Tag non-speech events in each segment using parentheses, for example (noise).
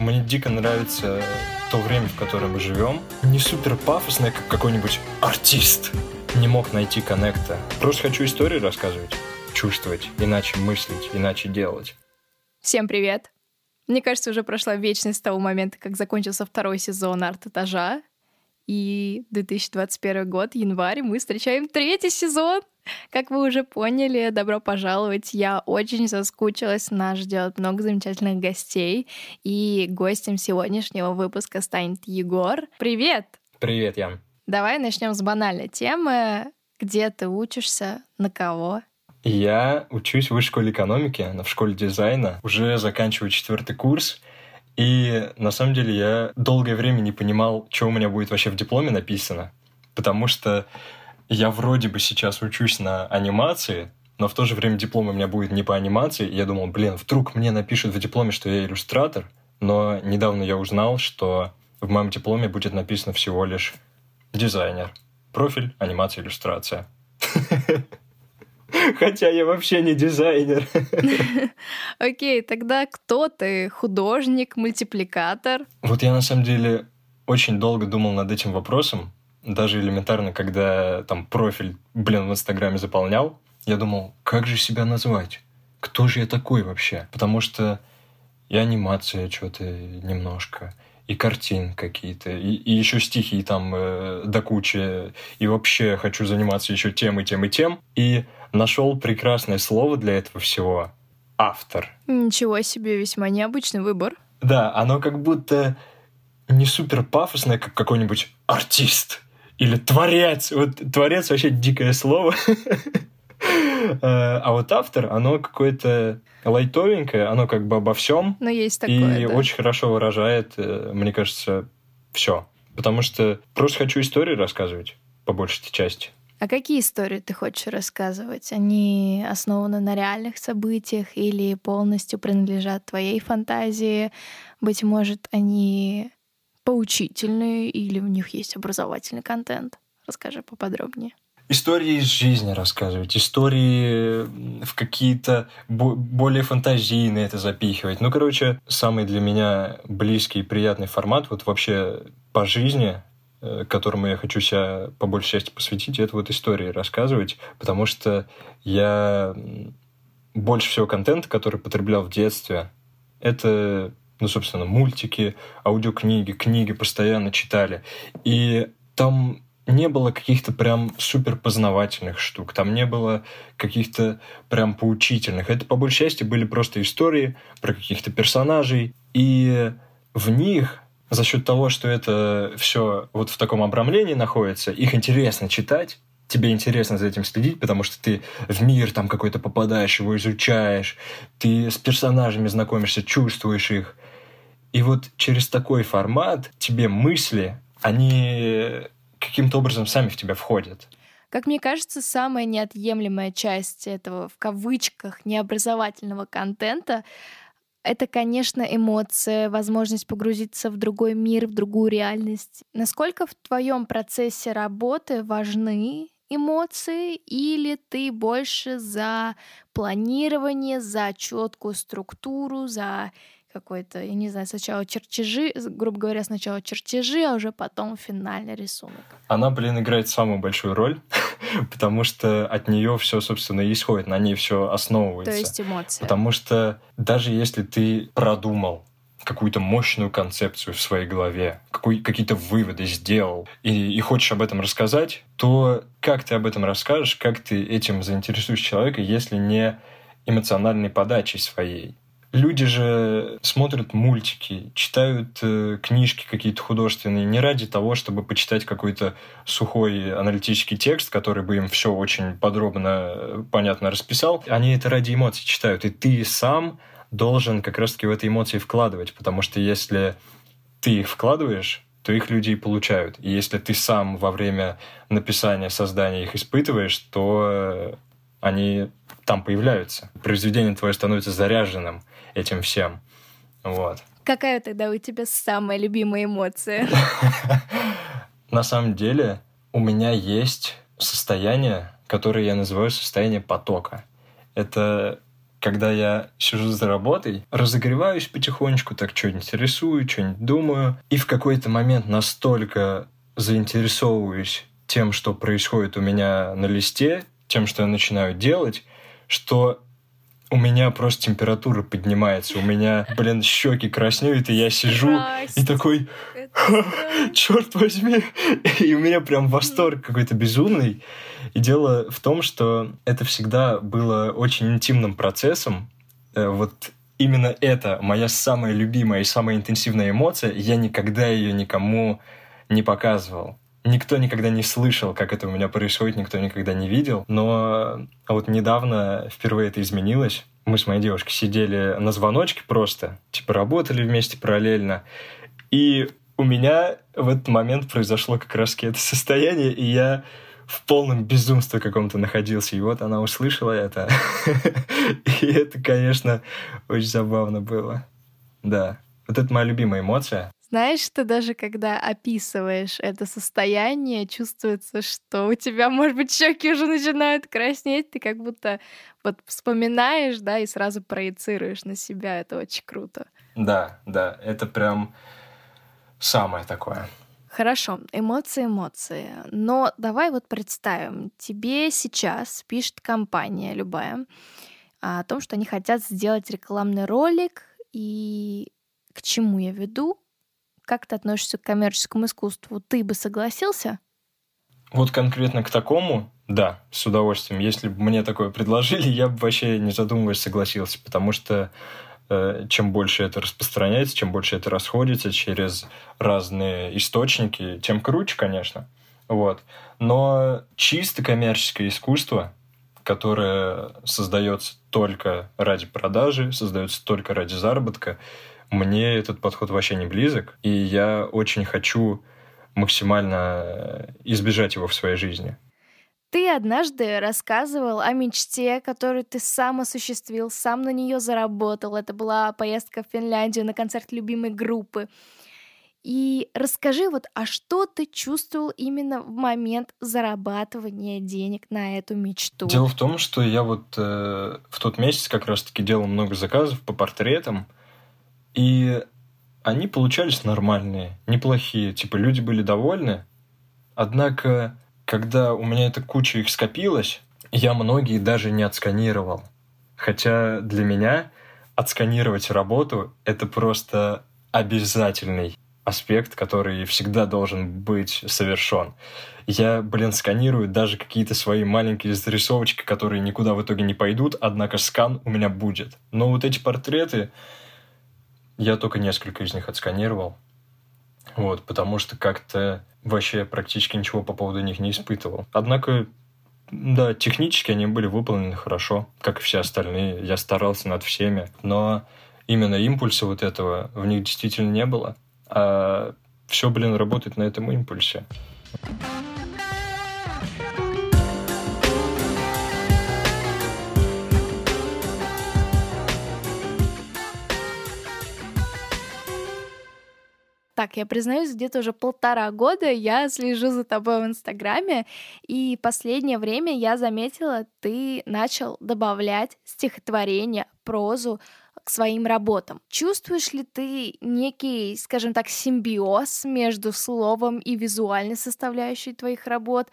Мне дико нравится то время, в котором мы живем. Не супер пафосное, как какой-нибудь артист. Не мог найти коннекта. Просто хочу истории рассказывать, чувствовать, иначе мыслить, иначе делать. Всем привет! Мне кажется, уже прошла вечность с того момента, как закончился второй сезон арт-этажа. И 2021 год, январь, мы встречаем третий сезон. Как вы уже поняли, добро пожаловать. Я очень соскучилась. Нас ждет много замечательных гостей. И гостем сегодняшнего выпуска станет Егор. Привет! Привет, Ян. Давай начнем с банальной темы. Где ты учишься? На кого? Я учусь в высшей школе экономики, в школе дизайна. Уже заканчиваю четвертый курс. И на самом деле я долгое время не понимал, что у меня будет вообще в дипломе написано. Потому что я вроде бы сейчас учусь на анимации, но в то же время диплом у меня будет не по анимации. И я думал, блин, вдруг мне напишут в дипломе, что я иллюстратор. Но недавно я узнал, что в моем дипломе будет написано всего лишь дизайнер. Профиль, анимация, иллюстрация. (laughs) Хотя я вообще не дизайнер. (laughs) Окей, тогда кто ты? Художник, мультипликатор? Вот я на самом деле очень долго думал над этим вопросом, даже элементарно, когда там профиль, блин, в Инстаграме заполнял, я думал, как же себя назвать? Кто же я такой вообще? Потому что и анимация что-то немножко, и картин какие-то, и, и еще стихи там э, до кучи, и вообще хочу заниматься еще тем и тем и тем. И нашел прекрасное слово для этого всего — автор. Ничего себе, весьма необычный выбор. Да, оно как будто не супер пафосное, как какой-нибудь артист или творец. Вот творец вообще дикое слово. (laughs) А вот автор, оно какое-то лайтовенькое, оно как бы обо всем. Но есть такое, И да. очень хорошо выражает, э, мне кажется, все. Потому что просто хочу истории рассказывать, по большей части. А какие истории ты хочешь рассказывать? Они основаны на реальных событиях или полностью принадлежат твоей фантазии? Быть может, они поучительные или в них есть образовательный контент? Расскажи поподробнее. Истории из жизни рассказывать, истории в какие-то более фантазийные это запихивать. Ну, короче, самый для меня близкий и приятный формат вот вообще по жизни, э, которому я хочу себя по большей части посвятить, это вот истории рассказывать, потому что я больше всего контента, который потреблял в детстве, это ну, собственно, мультики, аудиокниги, книги постоянно читали. И там не было каких-то прям супер познавательных штук, там не было каких-то прям поучительных. Это, по большей части, были просто истории про каких-то персонажей, и в них за счет того, что это все вот в таком обрамлении находится, их интересно читать, тебе интересно за этим следить, потому что ты в мир там какой-то попадаешь, его изучаешь, ты с персонажами знакомишься, чувствуешь их. И вот через такой формат тебе мысли, они каким-то образом сами в тебя входят. Как мне кажется, самая неотъемлемая часть этого, в кавычках, необразовательного контента это, конечно, эмоция, возможность погрузиться в другой мир, в другую реальность. Насколько в твоем процессе работы важны эмоции, или ты больше за планирование, за четкую структуру, за какой-то, я не знаю, сначала чертежи, грубо говоря, сначала чертежи, а уже потом финальный рисунок. Она, блин, играет самую большую роль, (laughs) потому что от нее все, собственно, и исходит, на ней все основывается. То есть эмоции. Потому что даже если ты продумал какую-то мощную концепцию в своей голове, какой, какие-то выводы сделал, и, и хочешь об этом рассказать, то как ты об этом расскажешь, как ты этим заинтересуешь человека, если не эмоциональной подачей своей? Люди же смотрят мультики, читают э, книжки какие-то художественные не ради того, чтобы почитать какой-то сухой аналитический текст, который бы им все очень подробно, э, понятно расписал. Они это ради эмоций читают. И ты сам должен как раз-таки в эти эмоции вкладывать, потому что если ты их вкладываешь, то их люди и получают. И если ты сам во время написания, создания их испытываешь, то э, они там появляются. Произведение твое становится заряженным этим всем. Вот. Какая тогда у тебя самая любимая эмоция? (laughs) На самом деле у меня есть состояние, которое я называю состояние потока. Это когда я сижу за работой, разогреваюсь потихонечку, так что-нибудь рисую, что-нибудь думаю, и в какой-то момент настолько заинтересовываюсь тем, что происходит у меня на листе, тем, что я начинаю делать, что у меня просто температура поднимается, у меня, блин, щеки краснеют, и я сижу Здрасте. и такой, черт возьми, и у меня прям восторг какой-то безумный. И дело в том, что это всегда было очень интимным процессом. Э, вот именно это моя самая любимая и самая интенсивная эмоция. Я никогда ее никому не показывал. Никто никогда не слышал, как это у меня происходит, никто никогда не видел. Но а вот недавно впервые это изменилось. Мы с моей девушкой сидели на звоночке просто, типа работали вместе параллельно. И у меня в этот момент произошло как раз это состояние, и я в полном безумстве каком-то находился. И вот она услышала это. (laughs) И это, конечно, очень забавно было. Да. Вот это моя любимая эмоция. Знаешь, что даже когда описываешь это состояние, чувствуется, что у тебя, может быть, щеки уже начинают краснеть, ты как будто вот вспоминаешь, да, и сразу проецируешь на себя. Это очень круто. Да, да, это прям самое такое. Хорошо, эмоции, эмоции. Но давай вот представим, тебе сейчас пишет компания любая о том, что они хотят сделать рекламный ролик, и к чему я веду? Как ты относишься к коммерческому искусству? Ты бы согласился? Вот конкретно к такому, да, с удовольствием. Если бы мне такое предложили, я бы вообще не задумываясь согласился, потому что э, чем больше это распространяется, чем больше это расходится через разные источники, тем круче, конечно. Вот. Но чисто коммерческое искусство, которое создается только ради продажи, создается только ради заработка, мне этот подход вообще не близок, и я очень хочу максимально избежать его в своей жизни. Ты однажды рассказывал о мечте, которую ты сам осуществил, сам на нее заработал. Это была поездка в Финляндию на концерт любимой группы. И расскажи вот, а что ты чувствовал именно в момент зарабатывания денег на эту мечту? Дело в том, что я вот э, в тот месяц как раз-таки делал много заказов по портретам, и они получались нормальные, неплохие. Типа люди были довольны. Однако, когда у меня эта куча их скопилась, я многие даже не отсканировал. Хотя для меня отсканировать работу — это просто обязательный аспект, который всегда должен быть совершен. Я, блин, сканирую даже какие-то свои маленькие зарисовочки, которые никуда в итоге не пойдут, однако скан у меня будет. Но вот эти портреты, я только несколько из них отсканировал. Вот, потому что как-то вообще практически ничего по поводу них не испытывал. Однако, да, технически они были выполнены хорошо, как и все остальные. Я старался над всеми, но именно импульса вот этого в них действительно не было. А все, блин, работает на этом импульсе. Так, я признаюсь, где-то уже полтора года я слежу за тобой в Инстаграме, и последнее время я заметила, ты начал добавлять стихотворения, прозу к своим работам. Чувствуешь ли ты некий, скажем так, симбиоз между словом и визуальной составляющей твоих работ?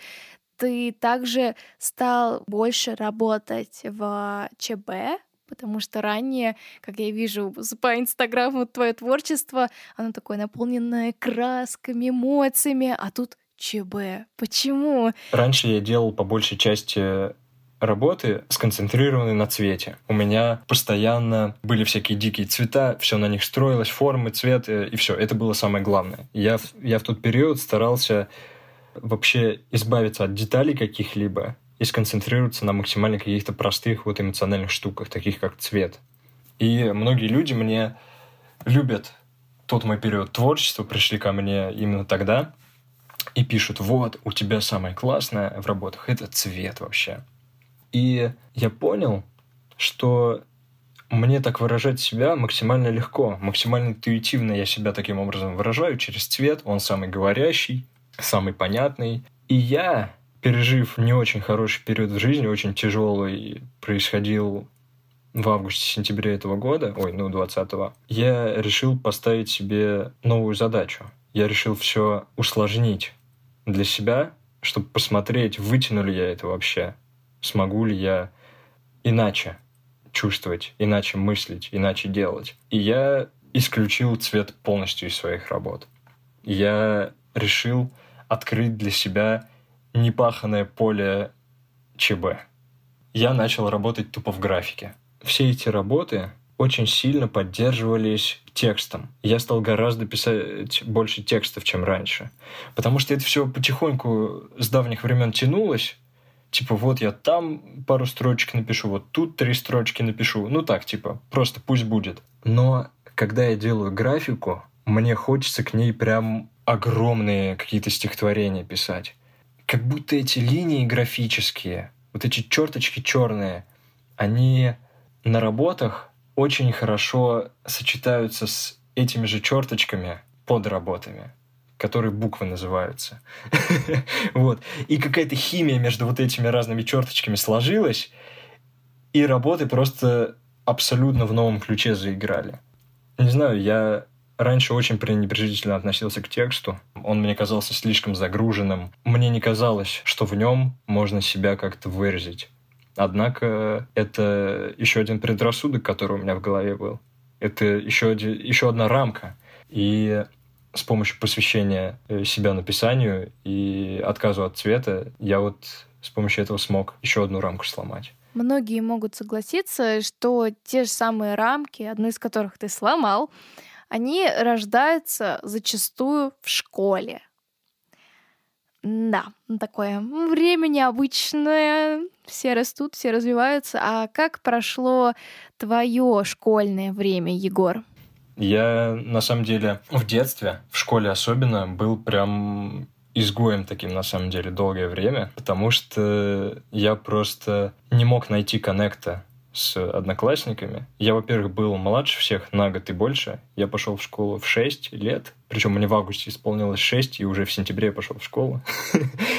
Ты также стал больше работать в ЧБ, потому что ранее, как я вижу по Инстаграму, твое творчество, оно такое наполненное красками, эмоциями, а тут ЧБ. Почему? Раньше я делал по большей части работы сконцентрированы на цвете. У меня постоянно были всякие дикие цвета, все на них строилось, формы, цвет, и все. Это было самое главное. Я, я в тот период старался вообще избавиться от деталей каких-либо и сконцентрироваться на максимально каких-то простых вот эмоциональных штуках, таких как цвет. И многие люди мне любят тот мой период творчества, пришли ко мне именно тогда и пишут, вот, у тебя самое классное в работах — это цвет вообще. И я понял, что мне так выражать себя максимально легко, максимально интуитивно я себя таким образом выражаю через цвет, он самый говорящий, самый понятный. И я пережив не очень хороший период в жизни, очень тяжелый, происходил в августе-сентябре этого года, ой, ну, 20-го, я решил поставить себе новую задачу. Я решил все усложнить для себя, чтобы посмотреть, вытяну ли я это вообще, смогу ли я иначе чувствовать, иначе мыслить, иначе делать. И я исключил цвет полностью из своих работ. Я решил открыть для себя непаханное поле ЧБ. Я начал работать тупо в графике. Все эти работы очень сильно поддерживались текстом. Я стал гораздо писать больше текстов, чем раньше. Потому что это все потихоньку с давних времен тянулось. Типа, вот я там пару строчек напишу, вот тут три строчки напишу. Ну так, типа, просто пусть будет. Но когда я делаю графику, мне хочется к ней прям огромные какие-то стихотворения писать. Как будто эти линии графические, вот эти черточки черные, они на работах очень хорошо сочетаются с этими же черточками под работами которые буквы называются. (laughs) вот. И какая-то химия между вот этими разными черточками сложилась, и работы просто абсолютно в новом ключе заиграли. Не знаю, я раньше очень пренебрежительно относился к тексту. Он мне казался слишком загруженным. Мне не казалось, что в нем можно себя как-то выразить. Однако это еще один предрассудок, который у меня в голове был. Это еще, один, еще одна рамка. И с помощью посвящения э, себя написанию и отказу от цвета я вот с помощью этого смог еще одну рамку сломать. Многие могут согласиться, что те же самые рамки, одну из которых ты сломал, они рождаются зачастую в школе. Да, такое время необычное, все растут, все развиваются. А как прошло твое школьное время, Егор? Я, на самом деле, в детстве, в школе особенно, был прям изгоем таким, на самом деле, долгое время, потому что я просто не мог найти коннекта с одноклассниками. Я, во-первых, был младше всех на год и больше. Я пошел в школу в 6 лет. Причем мне в августе исполнилось 6, и уже в сентябре я пошел в школу.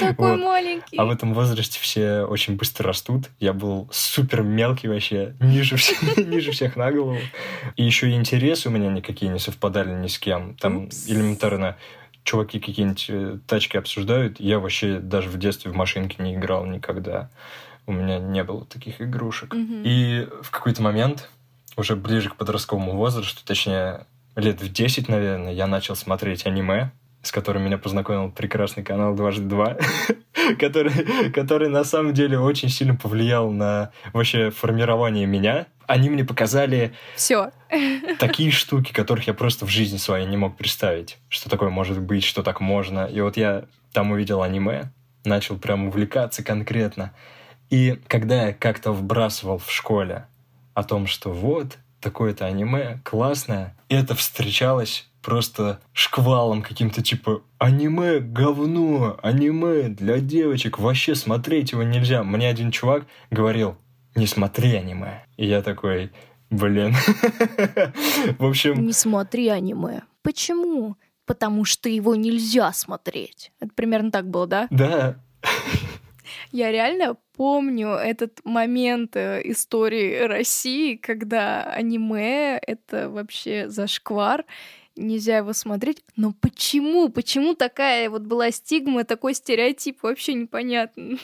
Такой вот. маленький. А в этом возрасте все очень быстро растут. Я был супер мелкий вообще, ниже, (laughs) ниже всех на голову. И еще и интересы у меня никакие не совпадали ни с кем. Там Упс. элементарно чуваки какие-нибудь э, тачки обсуждают. Я вообще даже в детстве в машинке не играл никогда у меня не было таких игрушек. Mm-hmm. И в какой-то момент, уже ближе к подростковому возрасту, точнее, лет в 10, наверное, я начал смотреть аниме, с которым меня познакомил прекрасный канал «Дважды два», (laughs) который, который на самом деле очень сильно повлиял на вообще формирование меня. Они мне показали все (laughs) такие штуки, которых я просто в жизни своей не мог представить, что такое может быть, что так можно. И вот я там увидел аниме, начал прям увлекаться конкретно. И когда я как-то вбрасывал в школе о том, что вот, такое-то аниме, классное, это встречалось просто шквалом каким-то типа аниме говно, аниме для девочек, вообще смотреть его нельзя. Мне один чувак говорил, не смотри аниме. И я такой, блин. (laughs) В общем... Не смотри аниме. Почему? Потому что его нельзя смотреть. Это примерно так было, да? Да. Я реально помню этот момент э, истории России, когда аниме — это вообще зашквар, нельзя его смотреть. Но почему? Почему такая вот была стигма, такой стереотип? Вообще непонятно.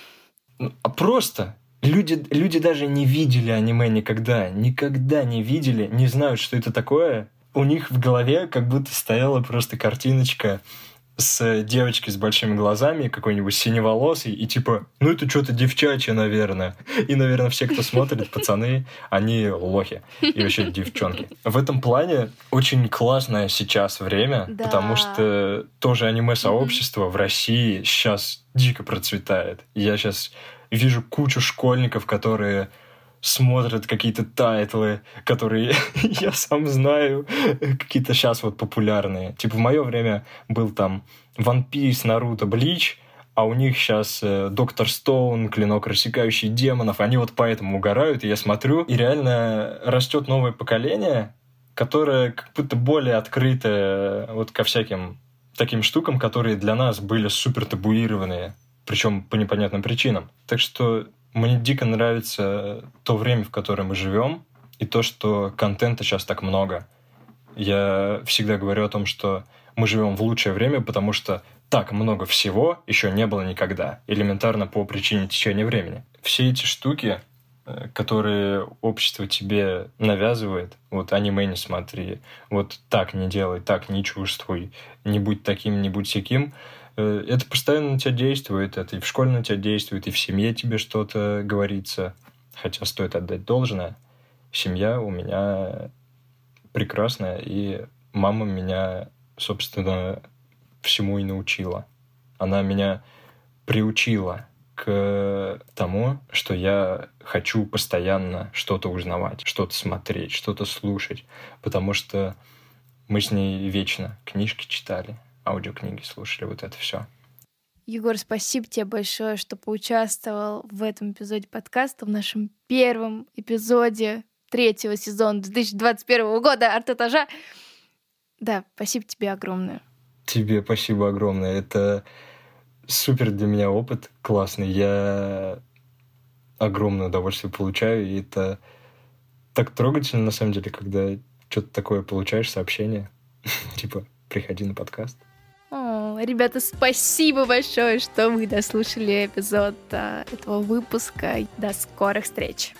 Ну, а просто люди, люди даже не видели аниме никогда, никогда не видели, не знают, что это такое. У них в голове как будто стояла просто картиночка с девочкой с большими глазами, какой-нибудь синеволосый, и типа, ну это что-то девчачье, наверное. И, наверное, все, кто смотрит, (laughs) пацаны, они лохи. И вообще девчонки. В этом плане очень классное сейчас время, да. потому что тоже аниме-сообщество mm-hmm. в России сейчас дико процветает. Я сейчас вижу кучу школьников, которые смотрят какие-то тайтлы, которые (laughs) я сам знаю, какие-то сейчас вот популярные. Типа в мое время был там One Piece, Наруто, Блич, а у них сейчас э, Доктор Стоун, Клинок рассекающий демонов, они вот поэтому угорают, и я смотрю, и реально растет новое поколение, которое как будто более открытое вот ко всяким таким штукам, которые для нас были супер табуированные, причем по непонятным причинам. Так что мне дико нравится то время, в котором мы живем, и то, что контента сейчас так много. Я всегда говорю о том, что мы живем в лучшее время, потому что так много всего еще не было никогда. Элементарно по причине течения времени. Все эти штуки, э, которые общество тебе навязывает, вот аниме не смотри, вот так не делай, так не чувствуй, не будь таким, не будь всяким, э, это постоянно на тебя действует, это и в школе на тебя действует, и в семье тебе что-то говорится. Хотя стоит отдать должное, семья у меня прекрасная, и мама меня, собственно, всему и научила. Она меня приучила к тому, что я хочу постоянно что-то узнавать, что-то смотреть, что-то слушать, потому что мы с ней вечно книжки читали, аудиокниги слушали, вот это все. Егор, спасибо тебе большое, что поучаствовал в этом эпизоде подкаста, в нашем первом эпизоде третьего сезона 2021 года «Арт-этажа». Да, спасибо тебе огромное. Тебе спасибо огромное. Это супер для меня опыт, классный. Я огромное удовольствие получаю, и это так трогательно, на самом деле, когда что-то такое получаешь, сообщение, (laughs) типа, приходи на подкаст. Ребята, спасибо большое, что вы дослушали эпизод а, этого выпуска. До скорых встреч!